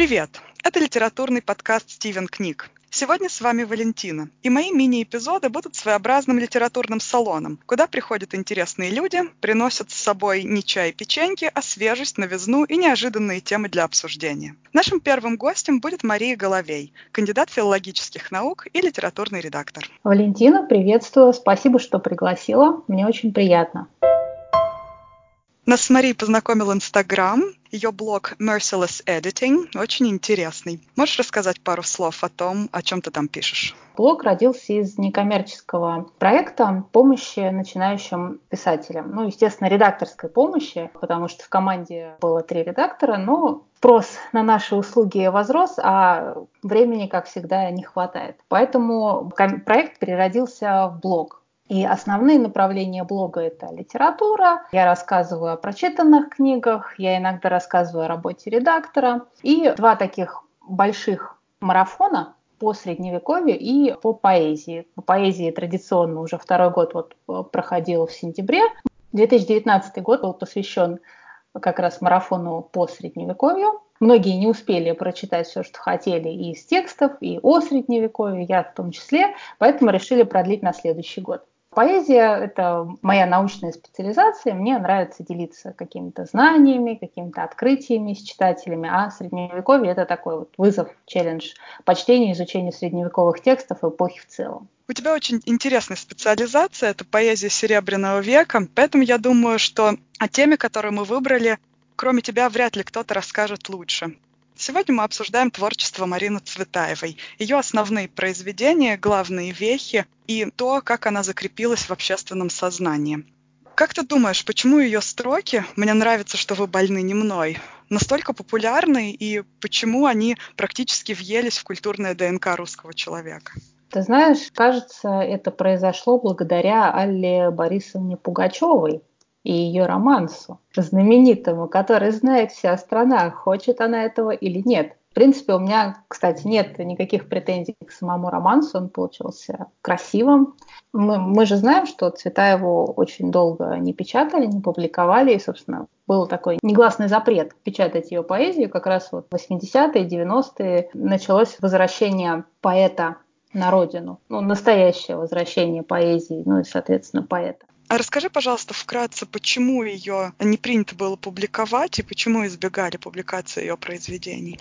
Привет! Это литературный подкаст «Стивен книг». Сегодня с вами Валентина, и мои мини-эпизоды будут своеобразным литературным салоном, куда приходят интересные люди, приносят с собой не чай и печеньки, а свежесть, новизну и неожиданные темы для обсуждения. Нашим первым гостем будет Мария Головей, кандидат филологических наук и литературный редактор. Валентина, приветствую, спасибо, что пригласила, мне очень приятно. Нас с Марией познакомил Инстаграм, ее блог Merciless Editing, очень интересный. Можешь рассказать пару слов о том, о чем ты там пишешь? Блог родился из некоммерческого проекта помощи начинающим писателям. Ну, естественно, редакторской помощи, потому что в команде было три редактора, но спрос на наши услуги возрос, а времени, как всегда, не хватает. Поэтому проект переродился в блог. И основные направления блога – это литература. Я рассказываю о прочитанных книгах, я иногда рассказываю о работе редактора. И два таких больших марафона по средневековью и по поэзии. По поэзии традиционно уже второй год вот э, проходил в сентябре. 2019 год был посвящен как раз марафону по средневековью. Многие не успели прочитать все, что хотели и из текстов, и о средневековье, я в том числе, поэтому решили продлить на следующий год. Поэзия – это моя научная специализация, мне нравится делиться какими-то знаниями, какими-то открытиями с читателями, а средневековье – это такой вот вызов, челлендж по чтению и изучению средневековых текстов эпохи в целом. У тебя очень интересная специализация, это поэзия Серебряного века, поэтому я думаю, что о теме, которую мы выбрали, кроме тебя вряд ли кто-то расскажет лучше. Сегодня мы обсуждаем творчество Марины Цветаевой, ее основные произведения, главные вехи и то, как она закрепилась в общественном сознании. Как ты думаешь, почему ее строки «Мне нравится, что вы больны не мной» настолько популярны и почему они практически въелись в культурное ДНК русского человека? Ты знаешь, кажется, это произошло благодаря Алле Борисовне Пугачевой, и ее романсу, знаменитому, который знает вся страна, хочет она этого или нет. В принципе, у меня, кстати, нет никаких претензий к самому романсу, он получился красивым. Мы, мы же знаем, что Цветаеву очень долго не печатали, не публиковали, и, собственно, был такой негласный запрет печатать ее поэзию. Как раз вот в 80-е, 90-е началось возвращение поэта на родину, ну, настоящее возвращение поэзии, ну и, соответственно, поэта. А расскажи, пожалуйста, вкратце, почему ее не принято было публиковать и почему избегали публикации ее произведений?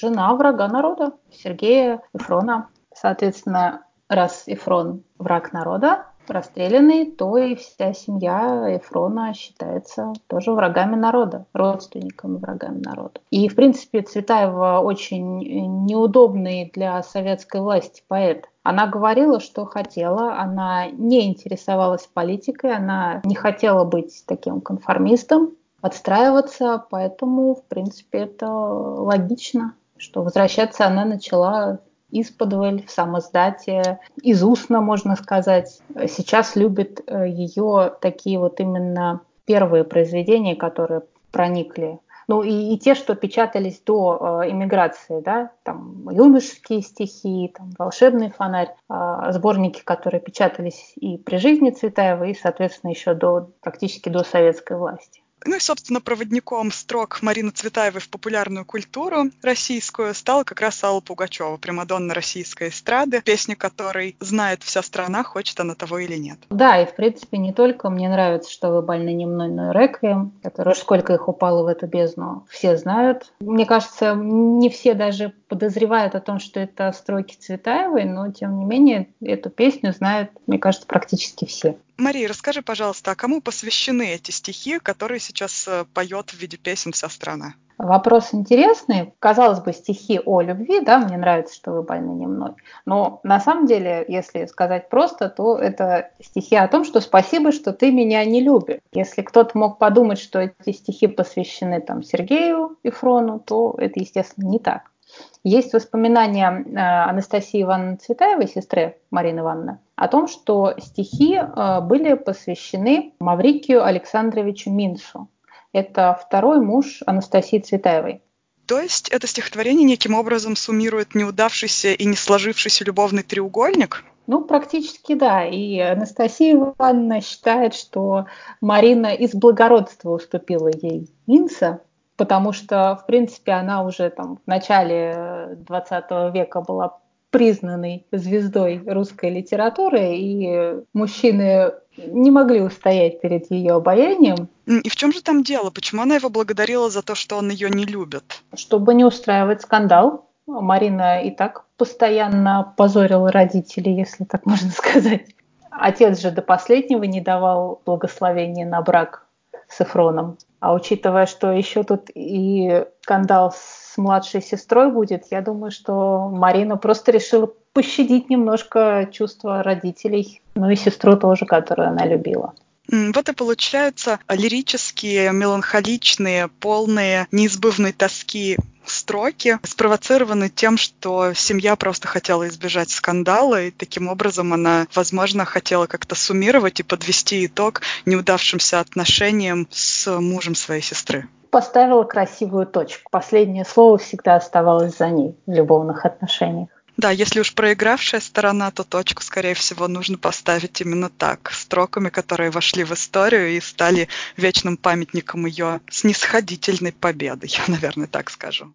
Жена врага народа, Сергея Эфрона. Соответственно, раз Эфрон враг народа, расстрелянный, то и вся семья Эфрона считается тоже врагами народа, родственниками врагами народа. И, в принципе, Цветаева очень неудобный для советской власти поэт. Она говорила, что хотела, она не интересовалась политикой, она не хотела быть таким конформистом, отстраиваться, поэтому, в принципе, это логично, что возвращаться она начала исподволь, в самоздате, из устно, можно сказать. Сейчас любят э, ее такие вот именно первые произведения, которые проникли ну и, и те, что печатались до э, иммиграции, да, там юношеские стихи, там волшебный фонарь, э, сборники, которые печатались и при жизни Цветаева, и, соответственно, еще до практически до советской власти. Ну и, собственно, проводником строк Марины Цветаевой в популярную культуру российскую стала как раз Алла Пугачева, примадонна российской эстрады, песни которой знает вся страна, хочет она того или нет. Да, и в принципе не только мне нравится, что вы больны не мной, но и Реквием, который сколько их упало в эту бездну, все знают. Мне кажется, не все даже подозревают о том, что это строки Цветаевой, но тем не менее эту песню знают, мне кажется, практически все. Мария, расскажи, пожалуйста, а кому посвящены эти стихи, которые сейчас э, поет в виде песен вся страна? Вопрос интересный. Казалось бы, стихи о любви, да, мне нравится, что вы больны не мной. Но на самом деле, если сказать просто, то это стихи о том, что спасибо, что ты меня не любишь. Если кто-то мог подумать, что эти стихи посвящены там Сергею Ифрону, то это, естественно, не так. Есть воспоминания э, Анастасии Ивановны Цветаевой, сестры Марины Ивановны, о том, что стихи э, были посвящены Маврикию Александровичу Минсу. Это второй муж Анастасии Цветаевой. То есть это стихотворение неким образом суммирует неудавшийся и не сложившийся любовный треугольник? Ну, практически да. И Анастасия Ивановна считает, что Марина из благородства уступила ей Минса, потому что, в принципе, она уже там в начале 20 века была признанной звездой русской литературы, и мужчины не могли устоять перед ее обаянием. И в чем же там дело? Почему она его благодарила за то, что он ее не любит? Чтобы не устраивать скандал. Марина и так постоянно позорила родителей, если так можно сказать. Отец же до последнего не давал благословения на брак с Эфроном. А учитывая, что еще тут и скандал с младшей сестрой будет, я думаю, что Марина просто решила пощадить немножко чувства родителей, ну и сестру тоже, которую она любила. Вот и получаются лирические, меланхоличные, полные неизбывной тоски строки спровоцированы тем, что семья просто хотела избежать скандала, и таким образом она, возможно, хотела как-то суммировать и подвести итог неудавшимся отношениям с мужем своей сестры. Поставила красивую точку. Последнее слово всегда оставалось за ней в любовных отношениях. Да, если уж проигравшая сторона, то точку, скорее всего, нужно поставить именно так, строками, которые вошли в историю и стали вечным памятником ее снисходительной победы, я, наверное, так скажу.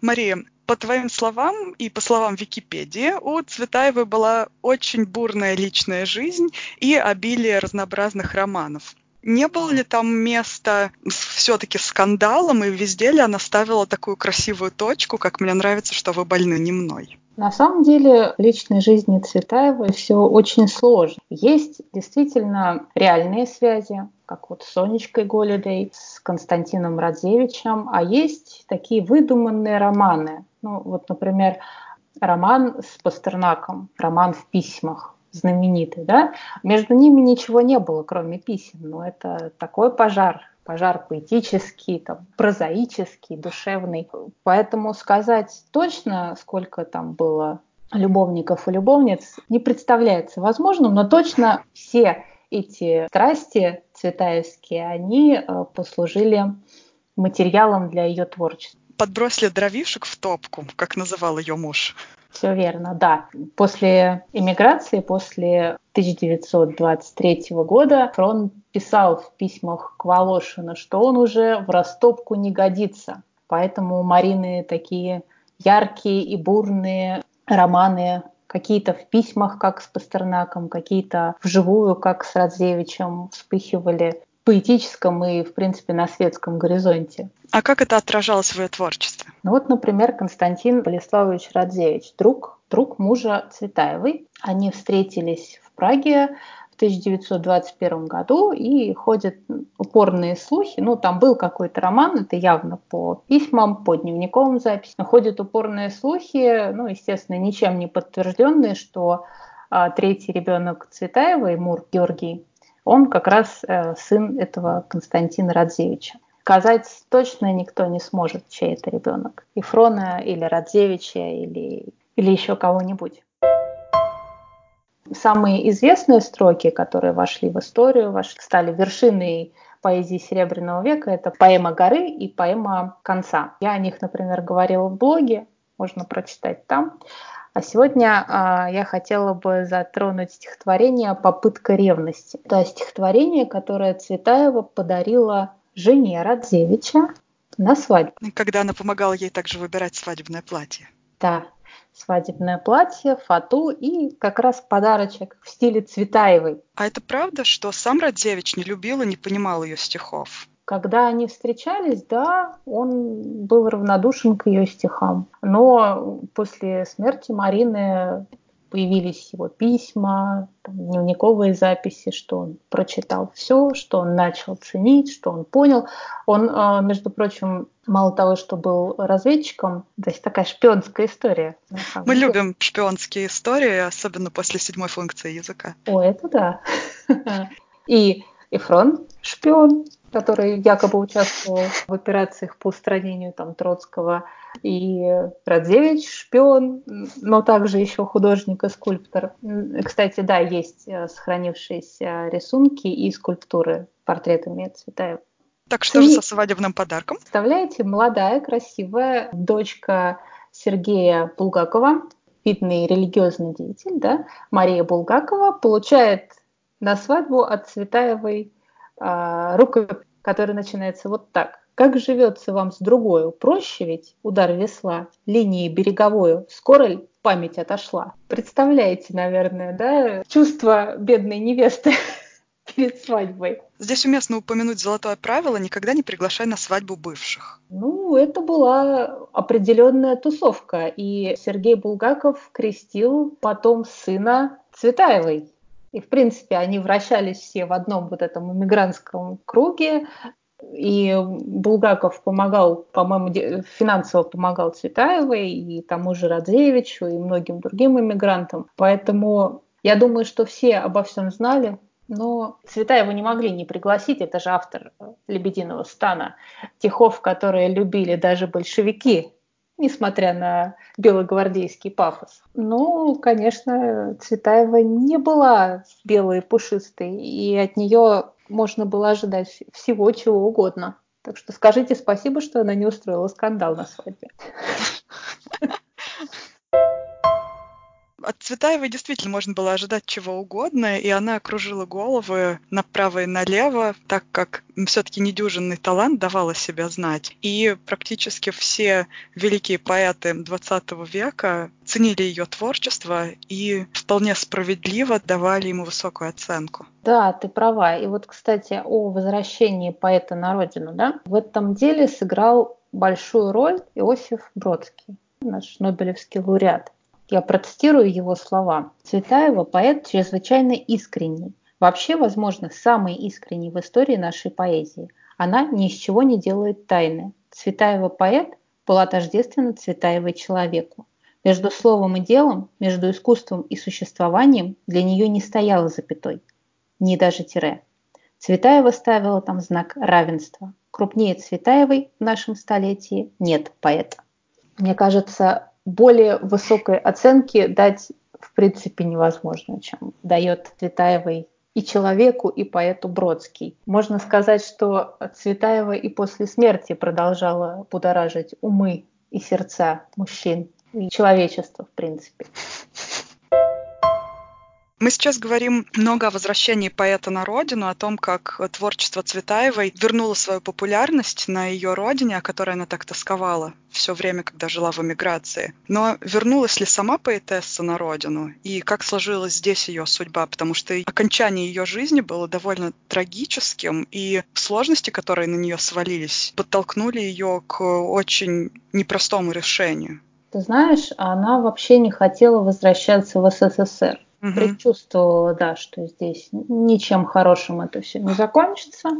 Мария, по твоим словам и по словам Википедии, у Цветаевой была очень бурная личная жизнь и обилие разнообразных романов. Не было ли там места все-таки скандалом, и везде ли она ставила такую красивую точку, как мне нравится, что вы больны не мной? На самом деле в личной жизни Цветаевой все очень сложно. Есть действительно реальные связи, как вот с Сонечкой Голидой, с Константином Радзевичем, а есть такие выдуманные романы. Ну вот, например, роман с Пастернаком, роман в письмах знаменитый, да, между ними ничего не было, кроме писем, но это такой пожар, пожар поэтический, там, прозаический, душевный. Поэтому сказать точно, сколько там было любовников и любовниц, не представляется возможным, но точно все эти страсти цветаевские, они э, послужили материалом для ее творчества. Подбросили дровишек в топку, как называл ее муж. Все верно, да. После эмиграции, после 1923 года Фрон писал в письмах к Волошину, что он уже в растопку не годится. Поэтому у Марины такие яркие и бурные романы какие-то в письмах, как с Пастернаком, какие-то вживую, как с Радзевичем, вспыхивали поэтическом и, в принципе, на светском горизонте. А как это отражалось в ее творчестве? Ну вот, например, Константин Болеславович Радзевич, друг, друг мужа Цветаевой. Они встретились в Праге в 1921 году и ходят упорные слухи. Ну, там был какой-то роман, это явно по письмам, по дневниковым записям. Ходят упорные слухи, ну, естественно, ничем не подтвержденные, что а, третий ребенок Цветаевой, Мур Георгий, он как раз э, сын этого Константина Радзевича. Сказать точно никто не сможет, чей это ребенок. Ифрона или Радзевича или, или еще кого-нибудь. Самые известные строки, которые вошли в историю, стали вершиной поэзии Серебряного века, это поэма «Горы» и поэма «Конца». Я о них, например, говорила в блоге, можно прочитать там. А сегодня а, я хотела бы затронуть стихотворение «Попытка ревности». Это стихотворение, которое Цветаева подарила жене Радзевича на свадьбу. Когда она помогала ей также выбирать свадебное платье. Да, свадебное платье, фату и как раз подарочек в стиле Цветаевой. А это правда, что сам Радзевич не любил и не понимал ее стихов? Когда они встречались, да, он был равнодушен к ее стихам. Но после смерти Марины появились его письма, там, дневниковые записи, что он прочитал все, что он начал ценить, что он понял. Он, а, между прочим, мало того, что был разведчиком, то есть такая шпионская история. Мы деле. любим шпионские истории, особенно после седьмой функции языка. О, это да. И Эфрон шпион, который якобы участвовал в операциях по устранению там, Троцкого, и Радзевич шпион, но также еще художник и скульптор. Кстати, да, есть э, сохранившиеся рисунки и скульптуры портретами Цветаева. Так что и, же со свадебным подарком? Представляете, молодая, красивая дочка Сергея Булгакова, видный религиозный деятель, да, Мария Булгакова, получает на свадьбу от Цветаевой э, рукопись, которая начинается вот так. Как живется вам с другою? Проще ведь удар весла, линии береговую. Скоро ли память отошла? Представляете, наверное, да, чувство бедной невесты перед свадьбой. Здесь уместно упомянуть золотое правило «никогда не приглашай на свадьбу бывших». Ну, это была определенная тусовка, и Сергей Булгаков крестил потом сына Цветаевой. И, в принципе, они вращались все в одном вот этом иммигрантском круге, и Булгаков помогал, по-моему, финансово помогал Цветаевой и тому же Радзевичу и многим другим иммигрантам. Поэтому я думаю, что все обо всем знали, но Цветаеву не могли не пригласить, это же автор «Лебединого стана», стихов, которые любили даже большевики, несмотря на белогвардейский пафос. Ну, конечно, Цветаева не была белой и пушистой, и от нее можно было ожидать всего чего угодно. Так что скажите спасибо, что она не устроила скандал на свадьбе. От Цветаевой действительно можно было ожидать чего угодно, и она окружила головы направо и налево, так как все-таки недюжинный талант давал о себе знать. И практически все великие поэты XX века ценили ее творчество и вполне справедливо давали ему высокую оценку. Да, ты права. И вот, кстати, о возвращении поэта на родину, да, в этом деле сыграл большую роль Иосиф Бродский, наш Нобелевский лауреат. Я процитирую его слова. Цветаева – поэт чрезвычайно искренний. Вообще, возможно, самый искренний в истории нашей поэзии. Она ни из чего не делает тайны. Цветаева – поэт была тождественна Цветаевой человеку. Между словом и делом, между искусством и существованием для нее не стояло запятой, ни даже тире. Цветаева ставила там знак равенства. Крупнее Цветаевой в нашем столетии нет поэта. Мне кажется, более высокой оценки дать в принципе невозможно, чем дает Цветаевой и человеку, и поэту Бродский. Можно сказать, что Цветаева и после смерти продолжала будоражить умы и сердца мужчин и человечества, в принципе. Мы сейчас говорим много о возвращении поэта на родину, о том, как творчество Цветаевой вернуло свою популярность на ее родине, о которой она так тосковала все время, когда жила в эмиграции. Но вернулась ли сама поэтесса на родину? И как сложилась здесь ее судьба? Потому что окончание ее жизни было довольно трагическим, и сложности, которые на нее свалились, подтолкнули ее к очень непростому решению. Ты знаешь, она вообще не хотела возвращаться в СССР угу. предчувствовала, да, что здесь ничем хорошим это все не закончится.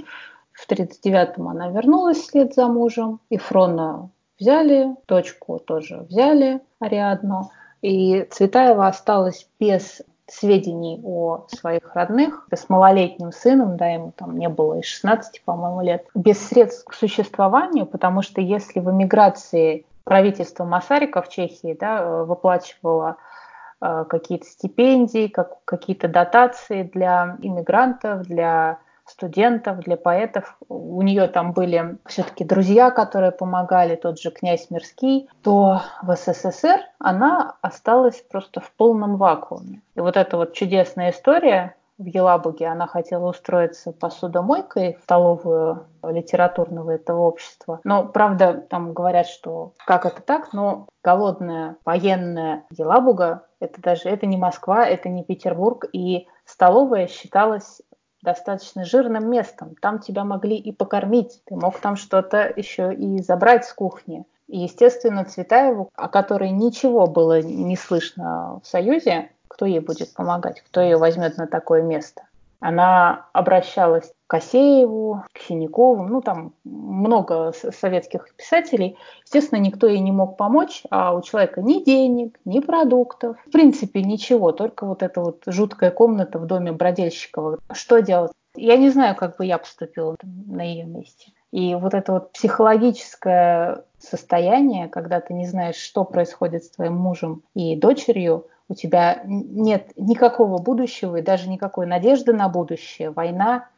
В 39-м она вернулась вслед за мужем, и Фрона взяли, дочку тоже взяли, Ариадну, и Цветаева осталась без сведений о своих родных, с малолетним сыном, да, ему там не было и 16, по-моему, лет, без средств к существованию, потому что если в эмиграции правительство Масарика в Чехии да, выплачивало Э, какие-то стипендии, как, какие-то дотации для иммигрантов, для студентов, для поэтов. У нее там были все-таки друзья, которые помогали, тот же князь Мирский, то в СССР она осталась просто в полном вакууме. И вот эта вот чудесная история в Елабуге, она хотела устроиться посудомойкой в столовую литературного этого общества. Но, правда, там говорят, что как это так, но голодная военная Елабуга, это даже это не Москва, это не Петербург, и столовая считалась достаточно жирным местом. Там тебя могли и покормить, ты мог там что-то еще и забрать с кухни. И, естественно, Цветаеву, о которой ничего было не слышно в Союзе, кто ей будет помогать, кто ее возьмет на такое место. Она обращалась к Косееву, к Синякову, ну там много советских писателей. Естественно, никто ей не мог помочь, а у человека ни денег, ни продуктов, в принципе ничего, только вот эта вот жуткая комната в доме Бродельщикова. Что делать? Я не знаю, как бы я поступила на ее месте. И вот это вот психологическое состояние, когда ты не знаешь, что происходит с твоим мужем и дочерью, у тебя нет никакого будущего и даже никакой надежды на будущее, война,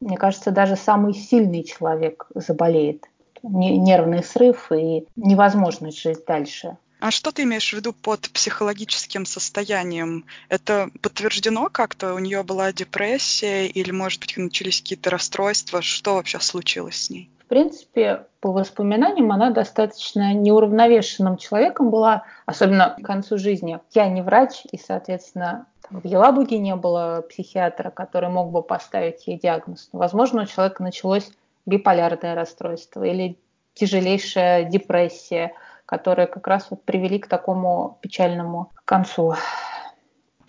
мне кажется, даже самый сильный человек заболеет. Нервный срыв и невозможность жить дальше. А что ты имеешь в виду под психологическим состоянием? Это подтверждено как-то? У нее была депрессия или, может быть, начались какие-то расстройства? Что вообще случилось с ней? Принципе, по воспоминаниям она достаточно неуравновешенным человеком была, особенно к концу жизни. Я не врач, и, соответственно, в Елабуге не было психиатра, который мог бы поставить ей диагноз. Возможно, у человека началось биполярное расстройство или тяжелейшая депрессия, которые как раз вот привели к такому печальному концу.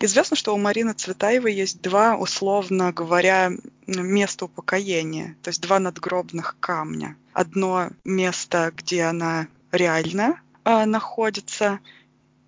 Известно, что у Марины Цветаевой есть два, условно говоря, места упокоения, то есть два надгробных камня. Одно место, где она реально э, находится,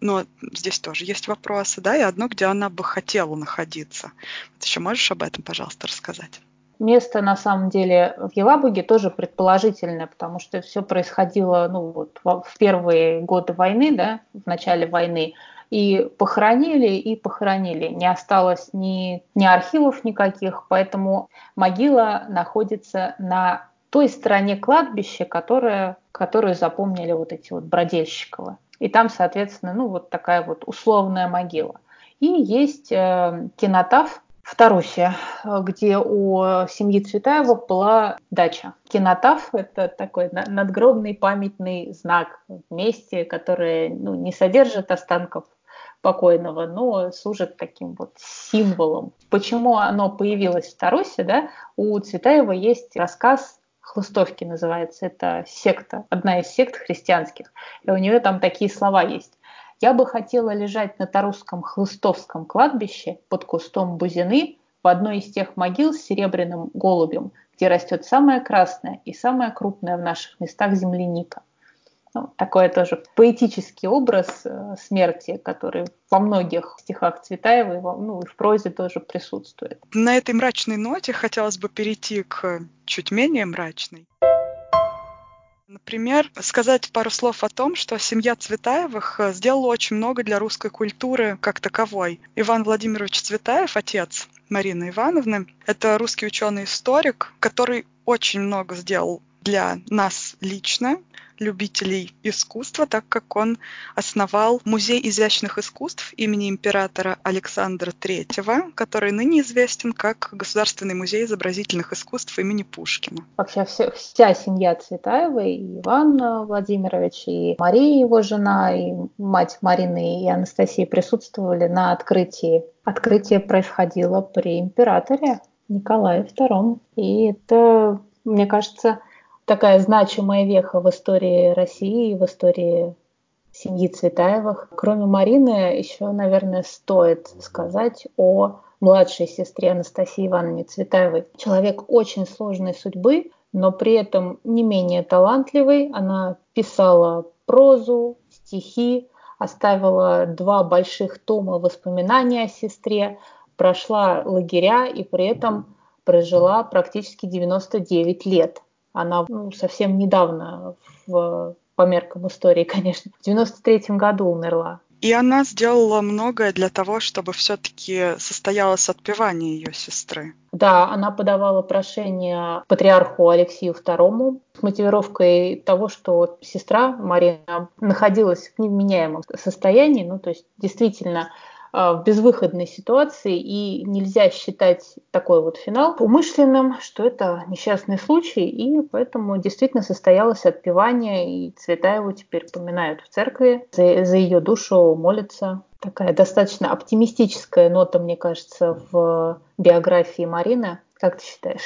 но здесь тоже есть вопросы, да, и одно, где она бы хотела находиться. Вот еще можешь об этом, пожалуйста, рассказать? Место, на самом деле, в Елабуге тоже предположительное, потому что все происходило ну, вот, в первые годы войны, да, в начале войны и похоронили, и похоронили. Не осталось ни, ни архивов никаких, поэтому могила находится на той стороне кладбища, которая, которую запомнили вот эти вот Бродельщиковы. И там, соответственно, ну вот такая вот условная могила. И есть э, кинотав в Тарусе, где у семьи Цветаевых была дача. Кинотав – это такой надгробный памятный знак в месте, которое ну, не содержит останков покойного, но служит таким вот символом. Почему оно появилось в Тарусе, да? У Цветаева есть рассказ Хлыстовки называется, это секта, одна из сект христианских. И у нее там такие слова есть. Я бы хотела лежать на Тарусском Хлыстовском кладбище под кустом бузины в одной из тех могил с серебряным голубем, где растет самая красная и самая крупная в наших местах земляника. Ну, такой тоже поэтический образ э, смерти, который во многих стихах Цветаевой, ну и в прозе тоже присутствует. На этой мрачной ноте хотелось бы перейти к чуть менее мрачной. Например, сказать пару слов о том, что семья Цветаевых э, сделала очень много для русской культуры как таковой. Иван Владимирович Цветаев, отец Марины Ивановны, это русский ученый-историк, который очень много сделал для нас лично, любителей искусства, так как он основал Музей изящных искусств имени императора Александра III, который ныне известен как Государственный музей изобразительных искусств имени Пушкина. Вообще вся, вся семья Цветаева, и Иван Владимирович, и Мария, его жена, и мать Марины и Анастасии присутствовали на открытии. Открытие происходило при императоре Николае II. И это, мне кажется, такая значимая веха в истории России, в истории семьи Цветаевых. Кроме Марины, еще, наверное, стоит сказать о младшей сестре Анастасии Ивановне Цветаевой. Человек очень сложной судьбы, но при этом не менее талантливый. Она писала прозу, стихи, оставила два больших тома воспоминаний о сестре, прошла лагеря и при этом прожила практически 99 лет. Она ну, совсем недавно, в, по меркам истории, конечно, в 93 году умерла. И она сделала многое для того, чтобы все-таки состоялось отпевание ее сестры. Да, она подавала прошение патриарху Алексею II с мотивировкой того, что сестра Марина находилась в невменяемом состоянии, ну то есть действительно в безвыходной ситуации, и нельзя считать такой вот финал умышленным, что это несчастный случай, и поэтому действительно состоялось отпевание, и Цветаеву теперь поминают в церкви, за, за ее душу молятся. Такая достаточно оптимистическая нота, мне кажется, в биографии Марины. Как ты считаешь?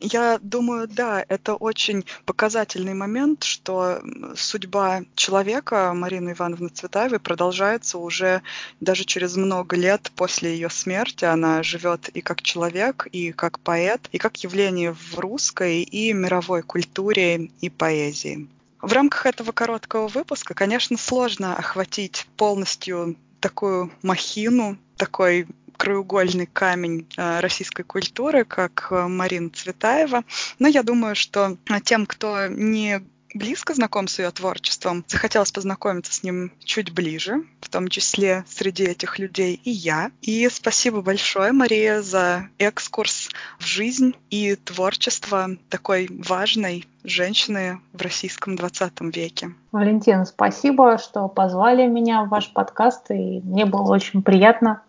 Я думаю, да, это очень показательный момент, что судьба человека, Марины Ивановны Цветаевой, продолжается уже даже через много лет после ее смерти. Она живет и как человек, и как поэт, и как явление в русской и мировой культуре и поэзии. В рамках этого короткого выпуска, конечно, сложно охватить полностью такую махину, такой краеугольный камень э, российской культуры, как э, Марина Цветаева. Но я думаю, что тем, кто не близко знаком с ее творчеством, захотелось познакомиться с ним чуть ближе, в том числе среди этих людей и я. И спасибо большое, Мария, за экскурс в жизнь и творчество такой важной женщины в российском 20 веке. Валентина, спасибо, что позвали меня в ваш подкаст, и мне было очень приятно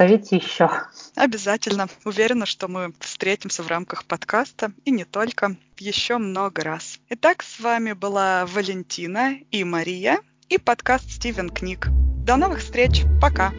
Зовите еще. Обязательно. Уверена, что мы встретимся в рамках подкаста и не только. Еще много раз. Итак, с вами была Валентина и Мария и подкаст Стивен Книг. До новых встреч. Пока.